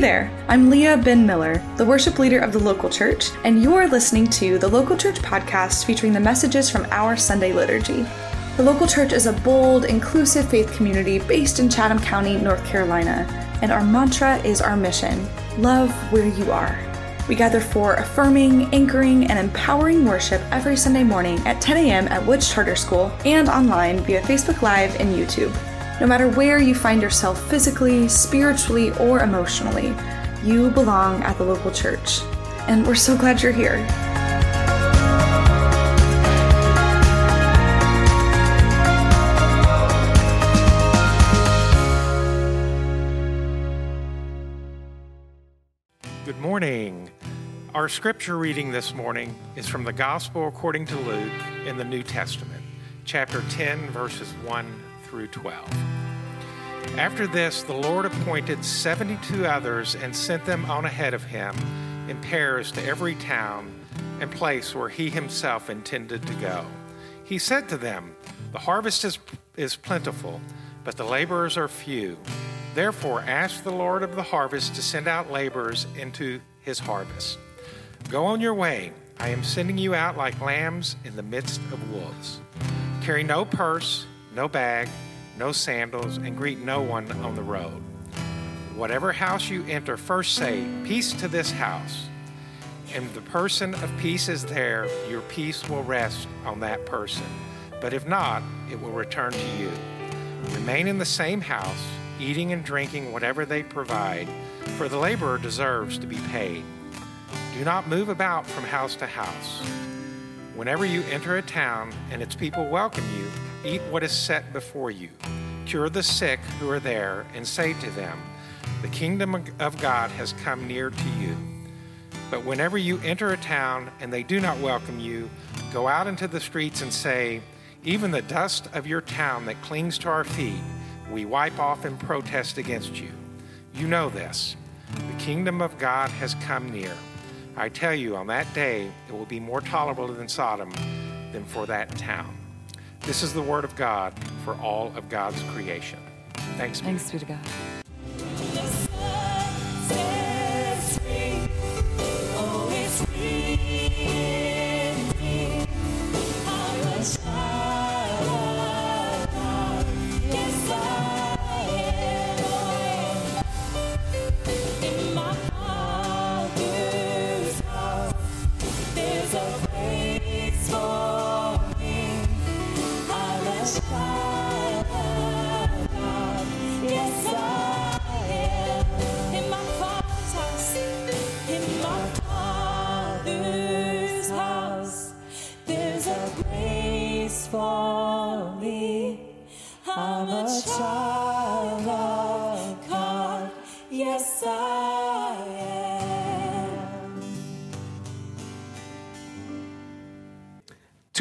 There, I'm Leah Ben Miller, the worship leader of the local church, and you're listening to the Local Church podcast featuring the messages from our Sunday liturgy. The local church is a bold, inclusive faith community based in Chatham County, North Carolina, and our mantra is our mission love where you are. We gather for affirming, anchoring, and empowering worship every Sunday morning at 10 a.m. at Woods Charter School and online via Facebook Live and YouTube. No matter where you find yourself physically, spiritually, or emotionally, you belong at the local church. And we're so glad you're here. Good morning. Our scripture reading this morning is from the Gospel according to Luke in the New Testament, chapter 10, verses 1 through 12. After this, the Lord appointed 72 others and sent them on ahead of him in pairs to every town and place where he himself intended to go. He said to them, The harvest is, is plentiful, but the laborers are few. Therefore, ask the Lord of the harvest to send out laborers into his harvest. Go on your way. I am sending you out like lambs in the midst of wolves. Carry no purse, no bag, no sandals, and greet no one on the road. Whatever house you enter, first say, Peace to this house. And if the person of peace is there, your peace will rest on that person. But if not, it will return to you. Remain in the same house, eating and drinking whatever they provide, for the laborer deserves to be paid. Do not move about from house to house. Whenever you enter a town and its people welcome you, eat what is set before you. Cure the sick who are there, and say to them, The kingdom of God has come near to you. But whenever you enter a town and they do not welcome you, go out into the streets and say, Even the dust of your town that clings to our feet, we wipe off in protest against you. You know this. The kingdom of God has come near. I tell you, on that day, it will be more tolerable than Sodom than for that town. This is the word of God for all of God's creation. Thanks be. Thanks be to God.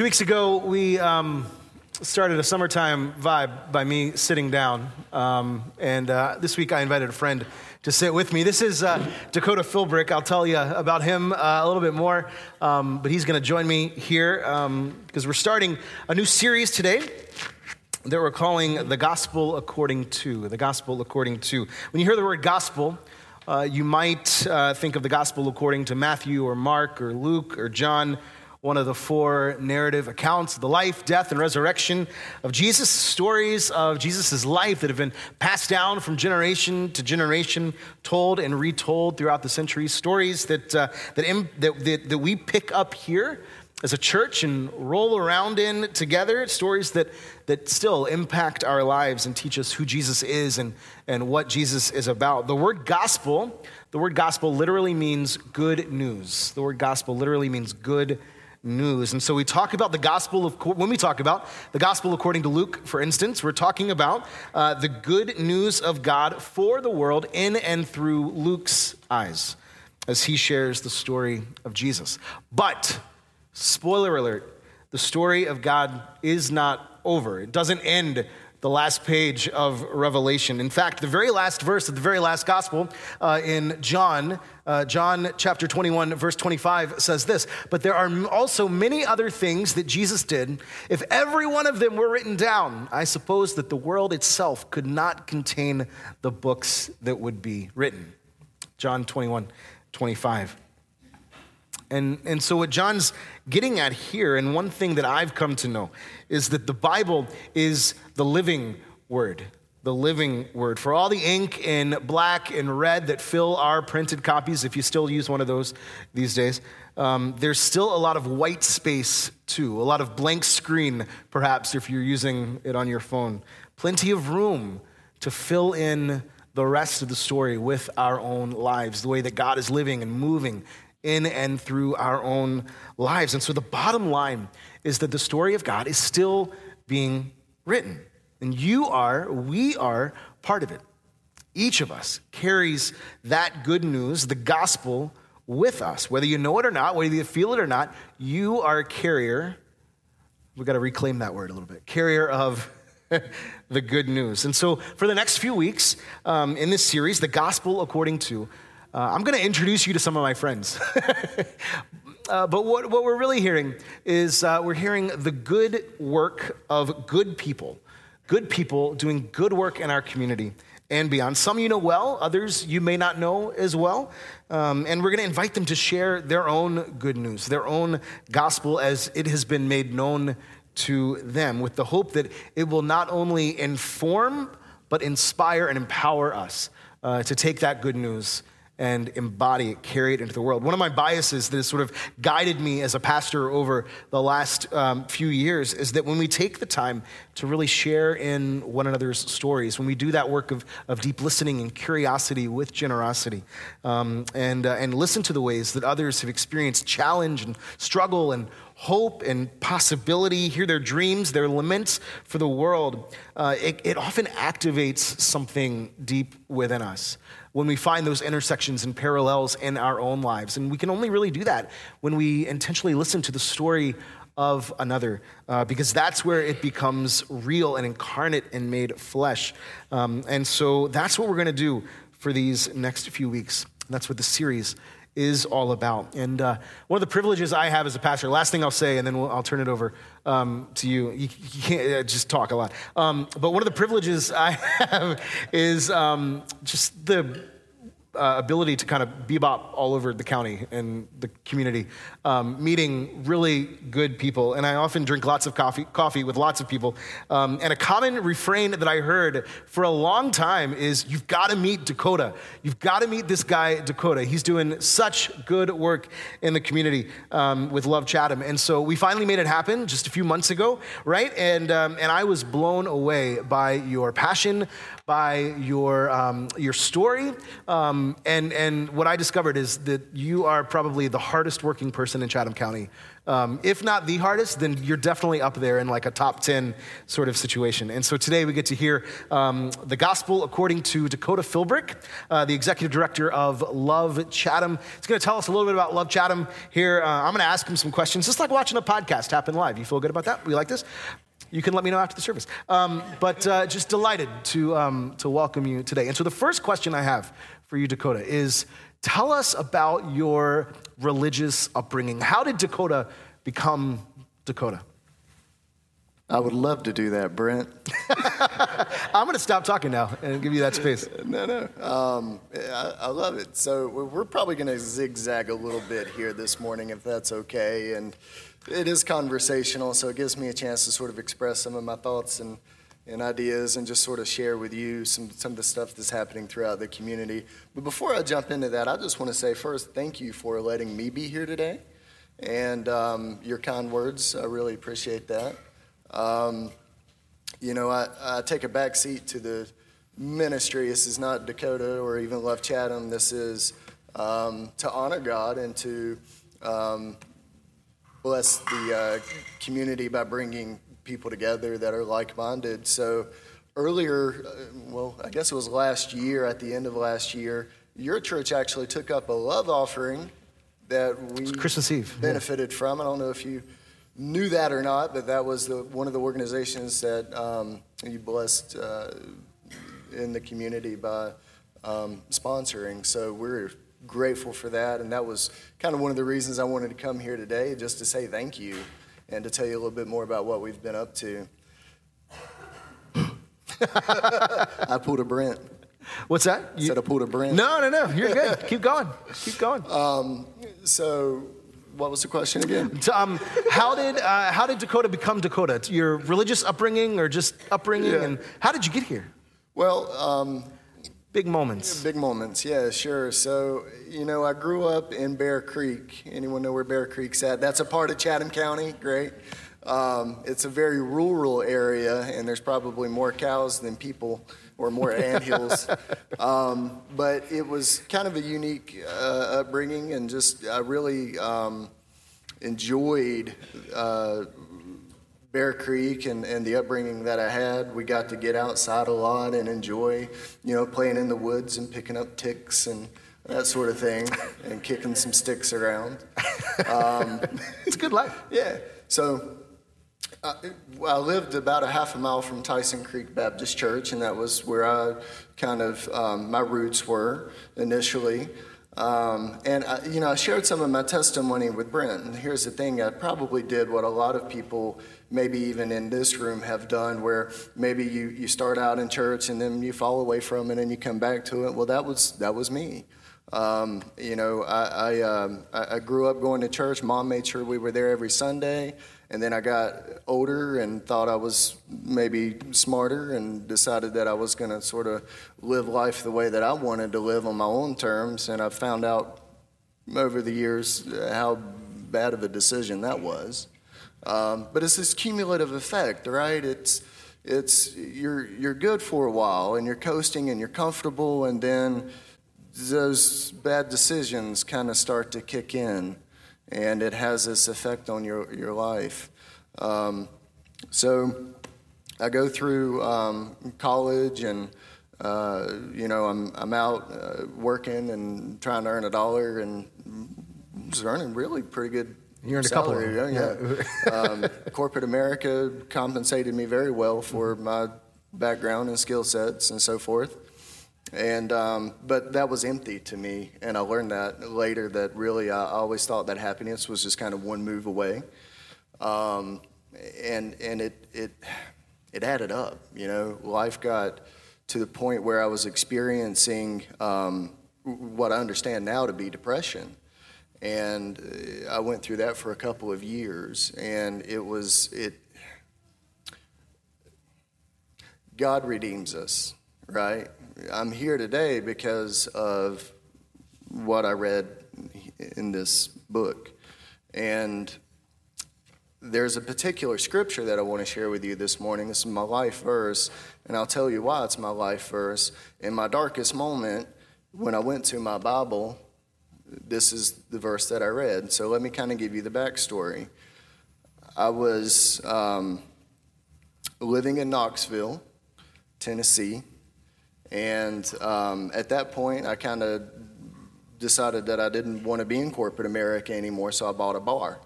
Weeks ago, we um, started a summertime vibe by me sitting down. Um, and uh, this week, I invited a friend to sit with me. This is uh, Dakota Philbrick. I'll tell you about him uh, a little bit more, um, but he's going to join me here because um, we're starting a new series today that we're calling The Gospel According to. The Gospel According to. When you hear the word gospel, uh, you might uh, think of the Gospel according to Matthew or Mark or Luke or John one of the four narrative accounts of the life, death, and resurrection of Jesus, stories of Jesus' life that have been passed down from generation to generation, told and retold throughout the centuries, stories that, uh, that, that, that, that we pick up here as a church and roll around in together, stories that, that still impact our lives and teach us who Jesus is and, and what Jesus is about. The word gospel, the word gospel literally means good news. The word gospel literally means good news. And so we talk about the gospel of, when we talk about the gospel according to Luke, for instance, we're talking about uh, the good news of God for the world in and through Luke's eyes as he shares the story of Jesus. But, spoiler alert, the story of God is not over. It doesn't end the last page of Revelation. In fact, the very last verse of the very last gospel uh, in John, uh, John chapter 21, verse 25 says this But there are also many other things that Jesus did. If every one of them were written down, I suppose that the world itself could not contain the books that would be written. John 21, 25. And, and so, what John's getting at here, and one thing that I've come to know, is that the Bible is the living word. The living word. For all the ink in black and red that fill our printed copies, if you still use one of those these days, um, there's still a lot of white space too, a lot of blank screen, perhaps, if you're using it on your phone. Plenty of room to fill in the rest of the story with our own lives, the way that God is living and moving in and through our own lives. And so the bottom line is that the story of God is still being written. And you are, we are part of it. Each of us carries that good news, the gospel, with us. Whether you know it or not, whether you feel it or not, you are a carrier. We've got to reclaim that word a little bit carrier of the good news. And so, for the next few weeks um, in this series, The Gospel According to, uh, I'm going to introduce you to some of my friends. uh, but what, what we're really hearing is uh, we're hearing the good work of good people, good people doing good work in our community and beyond. Some you know well, others you may not know as well. Um, and we're going to invite them to share their own good news, their own gospel as it has been made known to them, with the hope that it will not only inform, but inspire and empower us uh, to take that good news and embody it, carry it into the world. One of my biases that has sort of guided me as a pastor over the last um, few years is that when we take the time to really share in one another's stories, when we do that work of, of deep listening and curiosity with generosity, um, and, uh, and listen to the ways that others have experienced challenge and struggle and hope and possibility, hear their dreams, their laments for the world, uh, it, it often activates something deep within us when we find those intersections and parallels in our own lives. And we can only really do that when we intentionally listen to the story of another, uh, because that's where it becomes real and incarnate and made flesh. Um, and so that's what we're going to do for these next few weeks. That's what the series is all about. And uh, one of the privileges I have as a pastor, last thing I'll say, and then we'll, I'll turn it over um, to you. You, you can't uh, just talk a lot. Um, but one of the privileges I have is um, just the uh, ability to kind of bebop all over the county and the community, um, meeting really good people. And I often drink lots of coffee, coffee with lots of people. Um, and a common refrain that I heard for a long time is you've got to meet Dakota. You've got to meet this guy, Dakota. He's doing such good work in the community um, with Love Chatham. And so we finally made it happen just a few months ago, right? And, um, and I was blown away by your passion, by your, um, your story. Um, and, and what I discovered is that you are probably the hardest working person in Chatham County. Um, if not the hardest, then you're definitely up there in like a top 10 sort of situation. And so today we get to hear um, the gospel according to Dakota Philbrick, uh, the executive director of Love Chatham. He's going to tell us a little bit about Love Chatham here. Uh, I'm going to ask him some questions, just like watching a podcast happen live. You feel good about that? We like this? you can let me know after the service. Um, but uh, just delighted to, um, to welcome you today. And so the first question I have for you, Dakota, is tell us about your religious upbringing. How did Dakota become Dakota? I would love to do that, Brent. I'm going to stop talking now and give you that space. no, no. Um, I, I, love it. So we're probably going to zigzag a little bit here this morning, if that's okay. And it is conversational, so it gives me a chance to sort of express some of my thoughts and, and ideas and just sort of share with you some, some of the stuff that's happening throughout the community. But before I jump into that, I just want to say first, thank you for letting me be here today and um, your kind words. I really appreciate that. Um, you know, I, I take a back seat to the ministry. This is not Dakota or even Love Chatham. This is um, to honor God and to um, bless the uh, community by bringing people together that are like minded. So, earlier, uh, well, I guess it was last year, at the end of last year, your church actually took up a love offering that we Christmas Eve benefited yeah. from. I don't know if you knew that or not, but that was the, one of the organizations that um, you blessed uh, in the community by um, sponsoring. So we're grateful for that. And that was kind of one of the reasons I wanted to come here today, just to say thank you and to tell you a little bit more about what we've been up to. I pulled a Brent. What's that? You- Said I pulled a Brent. no, no, no. You're good. Keep going. Keep going. So, what was the question again? Um, how did uh, how did Dakota become Dakota? Your religious upbringing, or just upbringing, Yeah. and how did you get here? Well, um, Big moments. big moments. Yeah, sure. So, you know, I grew up in Bear Creek. Anyone know where Bear Creek's at? That's a part of Chatham County. Great. Um, it's a very rural area, and there's probably more cows than people or more anthills. um, but it was kind of a unique uh, upbringing, and just I really um, enjoyed uh, Bear Creek and, and the upbringing that I had. We got to get outside a lot and enjoy, you know, playing in the woods and picking up ticks and that sort of thing, and kicking some sticks around. It's a good life. Yeah. So uh, I lived about a half a mile from Tyson Creek Baptist Church, and that was where I kind of um, my roots were initially. Um, and I, you know, I shared some of my testimony with Brent. And here's the thing: I probably did what a lot of people, maybe even in this room, have done, where maybe you you start out in church and then you fall away from it and you come back to it. Well, that was that was me. Um, you know, I, I, um, I I grew up going to church. Mom made sure we were there every Sunday. And then I got older and thought I was maybe smarter and decided that I was going to sort of live life the way that I wanted to live on my own terms. And I found out over the years how bad of a decision that was. Um, but it's this cumulative effect, right? It's it's you're you're good for a while and you're coasting and you're comfortable, and then those bad decisions kind of start to kick in, and it has this effect on your your life. Um, so I go through um, college and. Uh, you know, I'm I'm out uh, working and trying to earn a dollar, and was earning really pretty good. You earned a couple of salary, them. Yeah. um, corporate America compensated me very well for my background and skill sets and so forth. And um, but that was empty to me, and I learned that later. That really, I always thought that happiness was just kind of one move away, um, and and it it it added up. You know, life got to the point where I was experiencing um, what I understand now to be depression, and uh, I went through that for a couple of years, and it was it. God redeems us, right? I'm here today because of what I read in this book. And there's a particular scripture that I want to share with you this morning. This is my life verse, and I'll tell you why it's my life verse. In my darkest moment, when I went to my Bible, this is the verse that I read. So let me kind of give you the backstory. I was um, living in Knoxville, Tennessee, and um, at that point, I kind of decided that I didn't want to be in corporate America anymore, so I bought a bar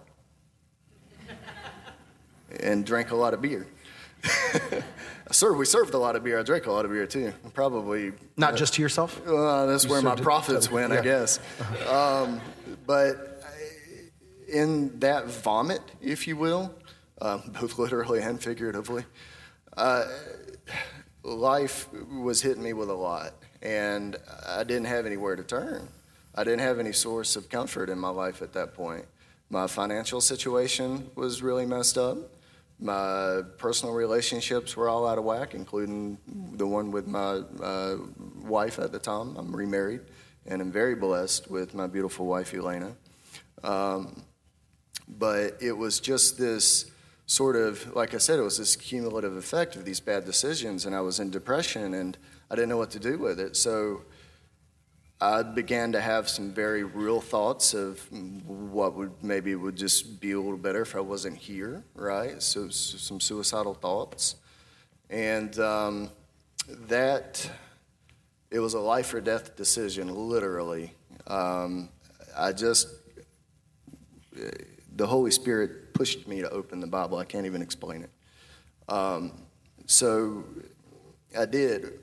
and drank a lot of beer. Sir, we served a lot of beer. I drank a lot of beer too. Probably Not just to yourself. well, that's where my profits went, I guess. Um, but in that vomit, if you will, um, both literally and figuratively, uh, life was hitting me with a lot, and I didn't have anywhere to turn. I didn't have any source of comfort in my life at that point. My financial situation was really messed up. My personal relationships were all out of whack, including the one with my uh, wife at the time. I'm remarried, and I'm very blessed with my beautiful wife, Elena. Um, but it was just this sort of, like I said, it was this cumulative effect of these bad decisions, and I was in depression, and I didn't know what to do with it. So I began to have some very real thoughts of what would maybe would just be a little better if I wasn't here, right? So, so some suicidal thoughts, and um, that it was a life or death decision, literally. Um, I just the Holy Spirit pushed me to open the Bible. I can't even explain it. Um, so I did.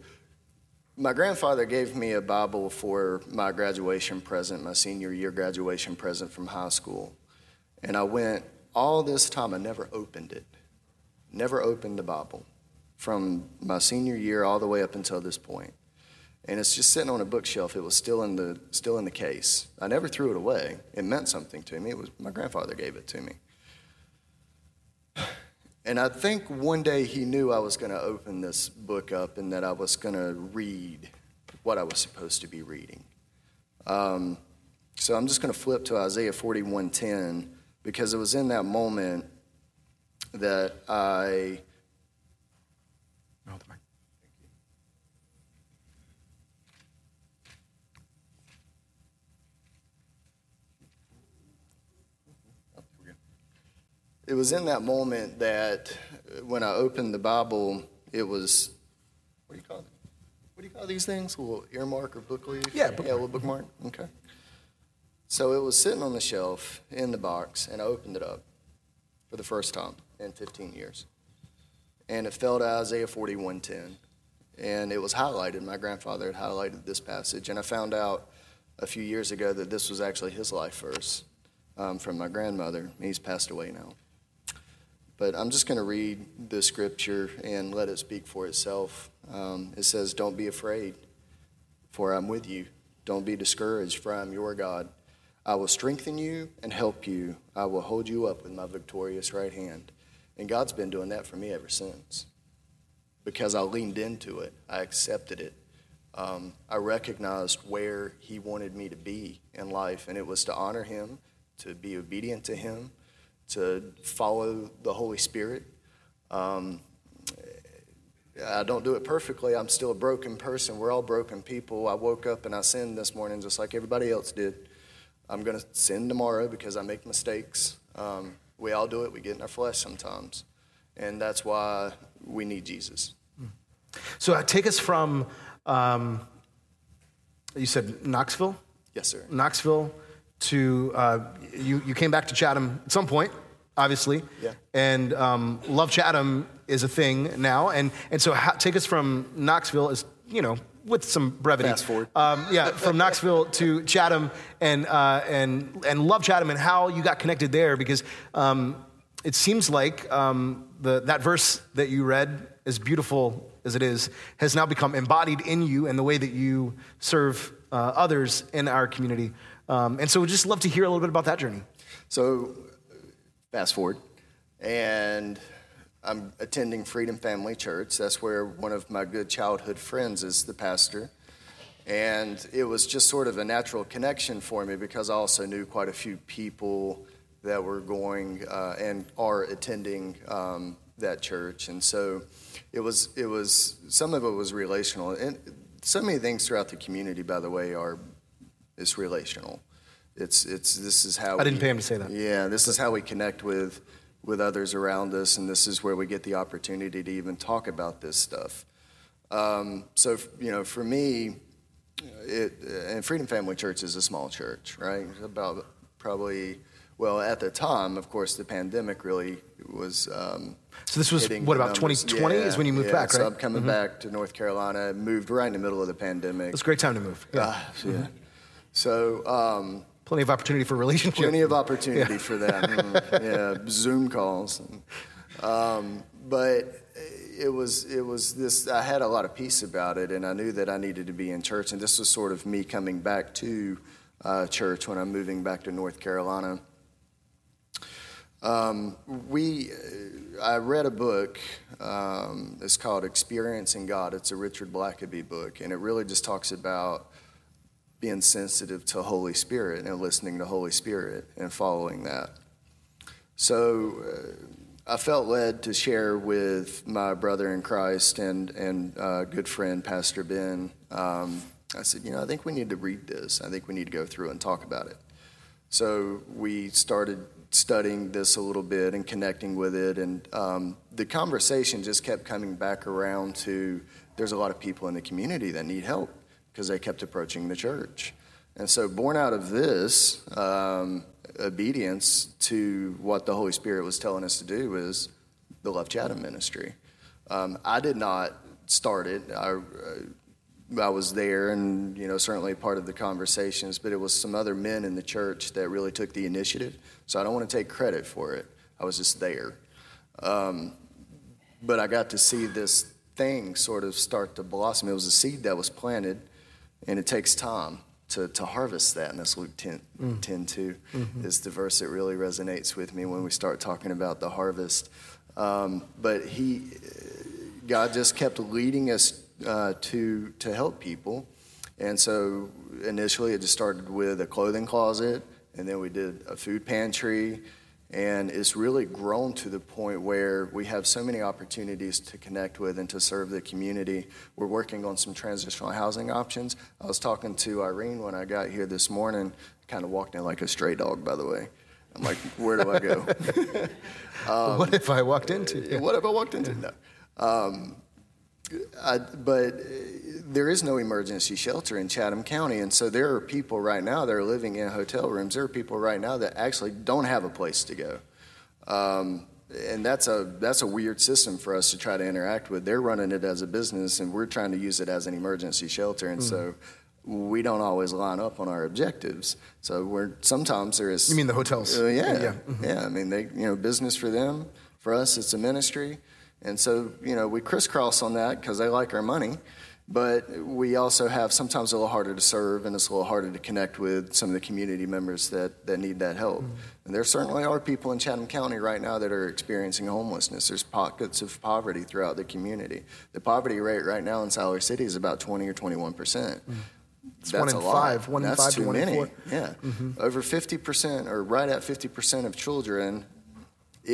My grandfather gave me a Bible for my graduation present, my senior year graduation present from high school. And I went all this time, I never opened it. Never opened the Bible from my senior year all the way up until this point. and it's just sitting on a bookshelf. It was still in the still in the case. I never threw it away. It meant something to me. It was my grandfather gave it to me. And I think one day he knew I was going to open this book up and that I was going to read what I was supposed to be reading. Um, so I'm just going to flip to Isaiah 41:10 because it was in that moment that I it was in that moment that uh, when I opened the Bible, it was what do you call it? What do you call these things? A little earmark or book leaf? Yeah, yeah, a bookmark. little bookmark. Okay. So it was sitting on the shelf in the box, and I opened it up for the first time in 15 years, and it fell to Isaiah 41:10, and it was highlighted. My grandfather had highlighted this passage, and I found out a few years ago that this was actually his life verse um, from my grandmother. He's passed away now. But I'm just going to read the scripture and let it speak for itself. Um, it says, Don't be afraid, for I'm with you. Don't be discouraged, for I'm your God. I will strengthen you and help you. I will hold you up with my victorious right hand. And God's been doing that for me ever since because I leaned into it, I accepted it. Um, I recognized where He wanted me to be in life, and it was to honor Him, to be obedient to Him, to follow the Holy Spirit. Um, I don't do it perfectly. I'm still a broken person. We're all broken people. I woke up and I sinned this morning just like everybody else did. I'm going to sin tomorrow because I make mistakes. Um, we all do it. We get in our flesh sometimes. And that's why we need Jesus. So uh, take us from, um, you said Knoxville? Yes, sir. Knoxville to, uh, you, you came back to Chatham at some point, obviously. Yeah. And um, Love Chatham is a thing now. And, and so how, take us from Knoxville, as, you know, with some brevity. Fast forward. Um, yeah, from Knoxville to Chatham and, uh, and, and Love Chatham and how you got connected there because um, it seems like um, the, that verse that you read, as beautiful as it is, has now become embodied in you and the way that you serve uh, others in our community. Um, and so we'd just love to hear a little bit about that journey. So, fast forward, and I'm attending Freedom Family Church. That's where one of my good childhood friends is the pastor. And it was just sort of a natural connection for me because I also knew quite a few people that were going uh, and are attending um, that church. And so it was, it was, some of it was relational. And so many things throughout the community, by the way, are, is relational. It's, it's, this is how I didn't we- pay him to say that. yeah, this is how we connect with with others around us, and this is where we get the opportunity to even talk about this stuff. Um, so, you know, for me, it and Freedom Family Church is a small church, right? About probably, well, at the time, of course, the pandemic really was. Um, So this was, what, about numbers. 2020 is when you moved yeah, back, right? Mm-hmm. I'm coming back to North Carolina. Moved right in the middle of the pandemic. It was a great time to move. Yeah. Ah, yeah. So. Um, Plenty of opportunity for relationship. Plenty of opportunity for that. Mm, yeah, Zoom calls. Um, but it was it was this. I had a lot of peace about it, and I knew that I needed to be in church. And this was sort of me coming back to uh, church when I'm moving back to North Carolina. Um, we, I read a book. Um, it's called Experiencing God. It's a Richard Blackaby book, and it really just talks about being sensitive to Holy Spirit and listening to Holy Spirit and following that. So uh, I felt led to share with my brother in Christ and and uh, good friend Pastor Ben. Um, I said, you know, I think we need to read this. I think we need to go through and talk about it. So we started studying this a little bit and connecting with it, and um, the conversation just kept coming back around to there's a lot of people in the community that need help because they kept approaching the church. And so, born out of this um, obedience to what the Holy Spirit was telling us to do is the Love Chatham ministry. Um, I did not start it. I, uh, I was there and, you know, certainly part of the conversations, but it was some other men in the church that really took the initiative. So I don't want to take credit for it. I was just there. Um, but I got to see this thing sort of start to blossom. It was a seed that was planted, and it takes time to, to harvest that. And that's Luke 10, Mm. 10 2 Mm-hmm. is the verse that really resonates with me when we start talking about the harvest. Um, but he, God just kept leading us uh, to, to help people. And so initially it just started with a clothing closet, and then we did a food pantry. And it's really grown to the point where we have so many opportunities to connect with and to serve the community. We're working on some transitional housing options. I was talking to Irene when I got here this morning, kind of walked in like a stray dog, by the way. I'm like, where do I go? what if I walked into? What if I walked into? No. Um, I, but uh, there is no emergency shelter in Chatham County, and so there are people right now that are living in hotel rooms. There are people right now that actually don't have a place to go, um, and that's a that's a weird system for us to try to interact with. They're running it as a business, and we're trying to use it as an emergency shelter, and so we don't always line up on our objectives. So we're sometimes there is. You mean the hotels? Uh, yeah, Yeah. yeah, I mean, they, you know, business for them. For us, it's a ministry, and so you know, we crisscross on that because they like our money. But we also have sometimes a little harder to serve, and it's a little harder to connect with some of the community members that, that need that help. And there certainly are people in Chatham County right now that are experiencing homelessness. There's pockets of poverty throughout the community. The poverty rate right now in Siler City is about 20 or 21 percent. It's one in a lot. five, one in That's five to too in many. four. Mm-hmm. Yeah, over fifty percent, or right at fifty percent of children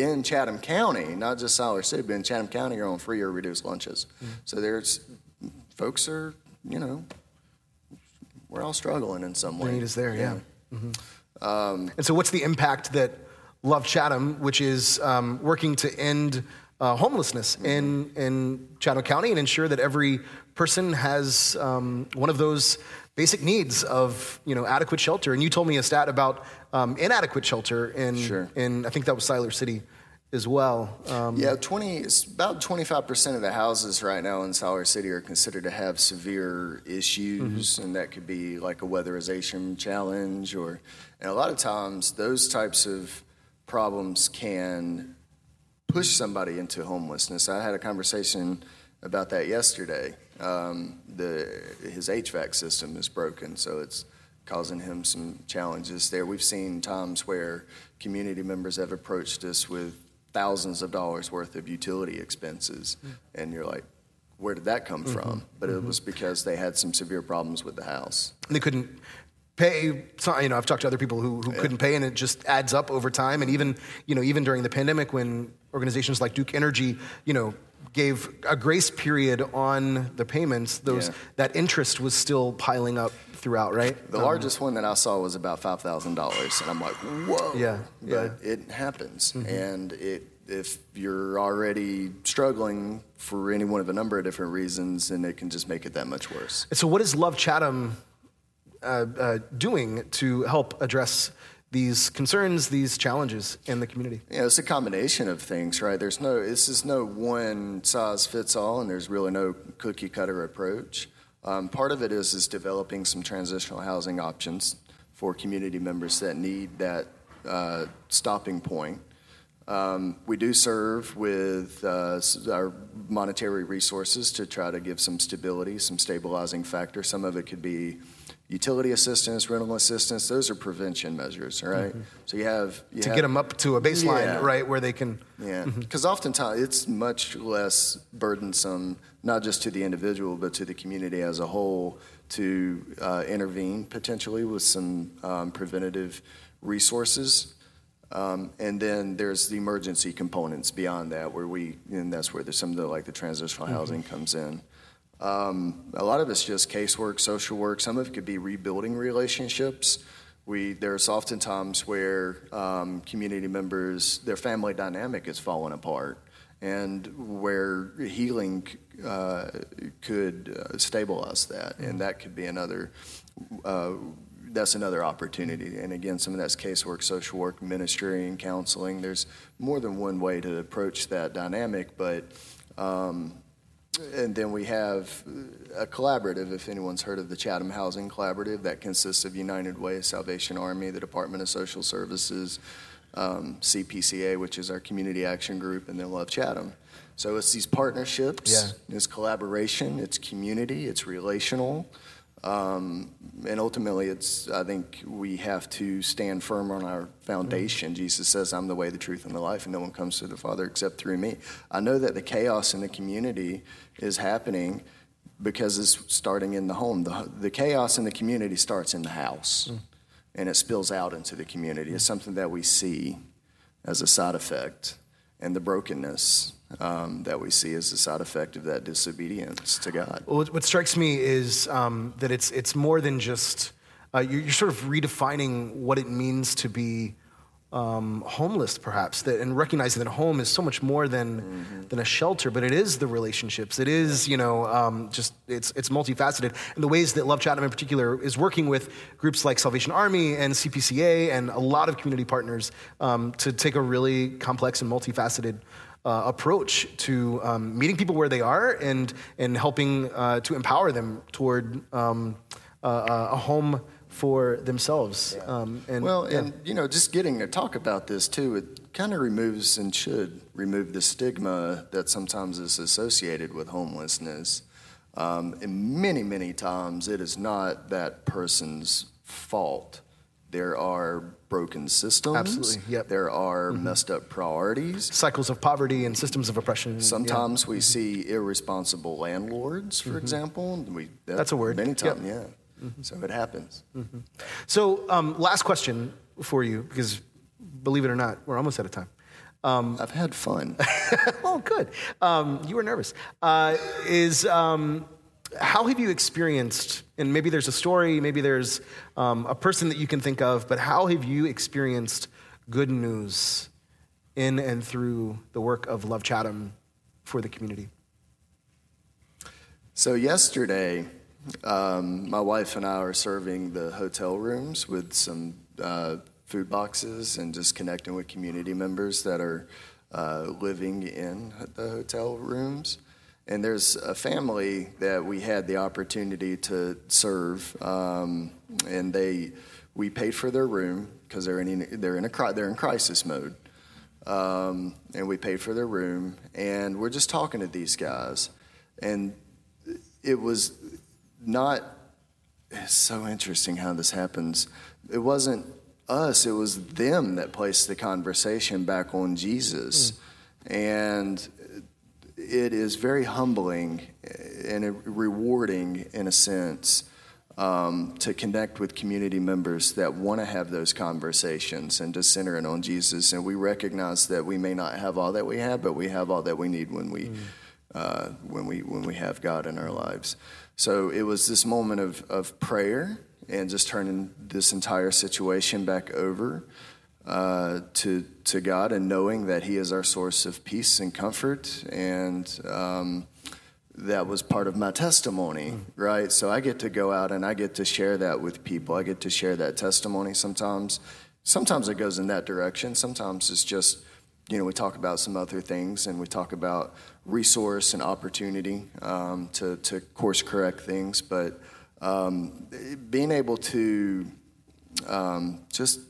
in Chatham County, not just Siler City, but in Chatham County, are on free or reduced lunches. Mm. So there's folks are, you know, we're all struggling in some way. The need is there, yeah. And so, what's the impact that Love Chatham, which is um, working to end uh, homelessness in, in Chatham County and ensure that every person has um, one of those basic needs of you know adequate shelter? And you told me a stat about um, inadequate shelter in, Sure. in I think that was Siler City as well. Um, Yeah, twenty. About twenty-five percent of the houses right now in Siler City are considered to have severe issues, and that could be like a weatherization challenge, or and a lot of times those types of problems can push somebody into homelessness. I had a conversation about that yesterday. Um, the his HVAC system is broken, so it's causing him some challenges there. We've seen times where community members have approached us with thousands of dollars worth of utility expenses, hmm. and you're like, where did that come mm-hmm. from? But it mm-hmm. was because they had some severe problems with the house. they couldn't pay you know i've talked to other people who, who couldn't pay and it just adds up over time and even you know even during the pandemic when organizations like duke energy you know gave a grace period on the payments those Yeah. that interest was still piling up throughout right The largest one that I saw was about five thousand dollars, and I'm like, whoa. Yeah, but yeah. it happens, and it if you're already struggling for any one of a number of different reasons, and it can just make it that much worse. And so what is love chatham uh, uh, doing to help address these concerns these challenges in the community Yeah, it's a combination of things, right? There's no, this is no one size fits all, and there's really no cookie cutter approach. Um, part of it is is developing some transitional housing options for community members that need that uh, stopping point. Um, we do serve with uh, our monetary resources to try to give some stability, some stabilizing factor. Some of it could be utility assistance, rental assistance. Those are prevention measures, all right? So you have you Mm-hmm. to have, get them up to a baseline Yeah. right where they can yeah, because oftentimes it's much less burdensome, not just to the individual, but to the community as a whole, to uh, intervene potentially with some um, preventative resources. Um, and then there's the emergency components beyond that, where we, and that's where there's some of the like the transitional housing comes in. Um, a lot of it's just casework, social work. Some of it could be rebuilding relationships. We there's oftentimes where um, community members, their family dynamic is falling apart, and where healing uh, could uh, stabilize that, and that could be another. Uh, that's another opportunity, and again, some of that's casework, social work, ministry, and counseling. There's more than one way to approach that dynamic, but. Um, and then we have a collaborative, if anyone's heard of the Chatham Housing Collaborative, that consists of United Way, Salvation Army, the Department of Social Services, um, CPCA, which is our community action group, and then Love Chatham. So it's these partnerships, Yeah. it's collaboration, it's community, it's relational. Um, and ultimately, it's I think we have to stand firm on our foundation. Mm-hmm. Jesus says, "I'm the way, the truth, and the life, and no one comes to the Father except through me." I know that the chaos in the community is happening because it's starting in the home. The, the chaos in the community starts in the house, mm. and it spills out into the community. It's mm. something that we see as a side effect, and the brokenness um, that we see as a side effect of that disobedience to God. Well, what, strikes me is um, that it's, it's more than just, uh, you're, you're sort of redefining what it means to be um, homeless, perhaps, that, and recognizing that home is so much more than, Mm-hmm. than a shelter, but it is the relationships. It is, you know, um, just, it's, it's multifaceted. And the ways that Love Chatham in particular is working with groups like Salvation Army and CPCA and a lot of community partners um, to take a really complex and multifaceted uh, approach to um, meeting people where they are and, and helping uh, to empower them toward um, uh, a home for themselves. Um, and, Well, yeah. and you know, just getting to talk about this too, it kind of removes and should remove the stigma that sometimes is associated with homelessness. Um, and many, many times, it is not that person's fault. There are broken systems. Absolutely, yep. Mm-hmm. There are messed up priorities. cycles of poverty and systems of oppression. yeah. Sometimes we see irresponsible landlords, for example. We, that- Mm-hmm. That's a word. Many Yep. Mm-hmm. times, yeah. So it happens. So, um, last question for you, because believe it or not, we're almost out of time. I've had fun. oh, good. Um, you were nervous. Uh, is um, how have you experienced? And maybe there's a story, maybe there's um, a person that you can think of, but how have you experienced good news in and through the work of Love Chatham for the community? So yesterday, um, my wife and I are serving the hotel rooms with some uh, food boxes and just connecting with community members that are uh, living in the hotel rooms. And there's a family that we had the opportunity to serve, um, and they we paid for their room because they're in they're in a they're in crisis mode, um, and we paid for their room, and we're just talking to these guys, and it was not it's so interesting how this happens. It wasn't us it was them that placed the conversation back on jesus. And it is very humbling and rewarding in a sense um, to connect with community members that want to have those conversations and to center it on jesus. And we recognize that we may not have all that we have but we have all that we need when we uh, when we when we have God in our lives. So it was this moment of of prayer and just turning this entire situation back over uh, to to God and knowing that He is our source of peace and comfort and. Um, that was part of my testimony, right? So I get to go out and I get to share that with people. I get to share that testimony sometimes. Sometimes it goes in that direction. Sometimes it's just, you know, we talk about some other things and we talk about resource and opportunity um, to, to course correct things. But um, being able to um, just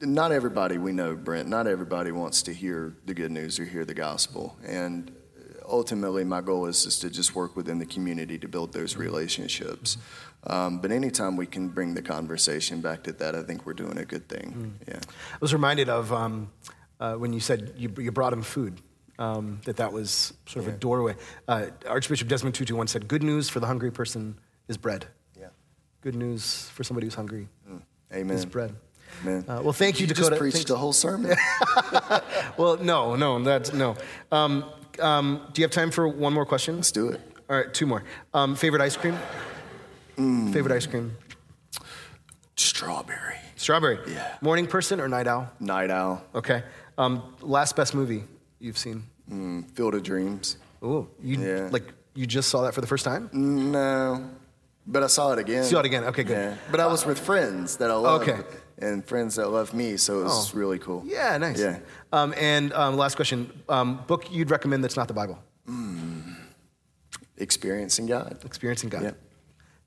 not everybody we know, Brent, not everybody wants to hear the good news or hear the gospel. And ultimately, my goal is just to just work within the community to build those relationships. Um, but anytime we can bring the conversation back to that, I think we're doing a good thing. Yeah. I was reminded of um, uh, when you said you, you brought him food. Um, that that was sort of a doorway. Uh, Archbishop Desmond Tutu once said, "Good news for the hungry person is bread. Yeah. Good news for somebody who's hungry Amen. is bread." Amen. Uh, well, thank you, you Dakota. just preached Thanks- the whole sermon. Well, no, no, that's no. Um, um, do you have time for one more question? Let's do it. All right, two more. Um, favorite ice cream? Favorite ice cream? Strawberry. Strawberry. Yeah. Morning person or night owl? Night Owl. Okay. Um, last best movie you've seen? Mm, Field of Dreams. Oh, you Yeah. like you just saw that for the first time? No. But I saw it again. Saw it again. Okay, good. Yeah. But I was with friends that I love. Okay. And friends that love me, so it was Oh. really cool. Yeah, nice. Yeah. Um, and um, last question: um, book you'd recommend that's not the Bible? Experiencing God. Experiencing God. Yep.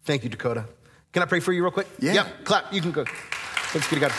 Thank you, Dakota. Can I pray for you real quick? Yeah. Yep. Clap. You can go. Thanks be to God.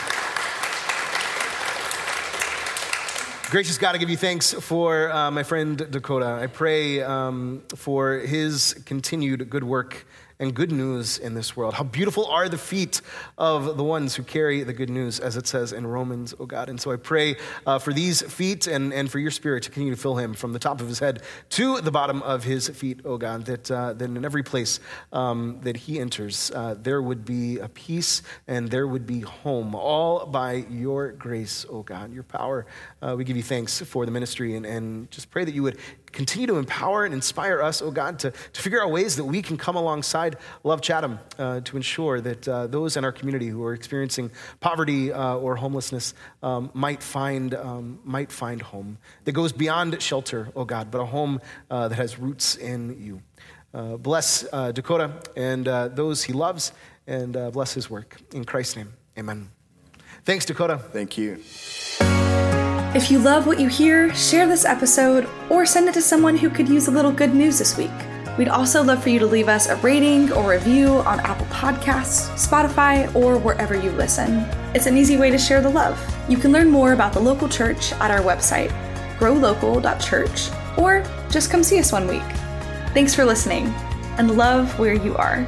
Gracious God, I give you thanks for uh, my friend Dakota. I pray um, for his continued good work and good news in this world. How beautiful are the feet of the ones who carry the good news, as it says in Romans, oh God. And so I pray uh, for these feet and, and for your spirit to continue to fill him from the top of his head to the bottom of his feet, oh God, that, uh, that in every place um, that he enters, uh, there would be a peace and there would be home, all by your grace, oh God, your power. Uh, we give you thanks for the ministry and, and just pray that you would continue to empower and inspire us, oh God, to, to figure out ways that we can come alongside Love Chatham uh, to ensure that uh, those in our community who are experiencing poverty uh, or homelessness um, might, find, um, might find home that goes beyond shelter, oh God, but a home uh, that has roots in you. Uh, bless uh, Dakota and those he loves, and bless his work. In Christ's name, amen. Thanks, Dakota. Thank you. If you love what you hear, share this episode or send it to someone who could use a little good news this week. We'd also love for you to leave us a rating or review on Apple Podcasts, Spotify, or wherever you listen. It's an easy way to share the love. You can learn more about the local church at our website, growlocal.church, or just come see us one week. Thanks for listening and love where you are.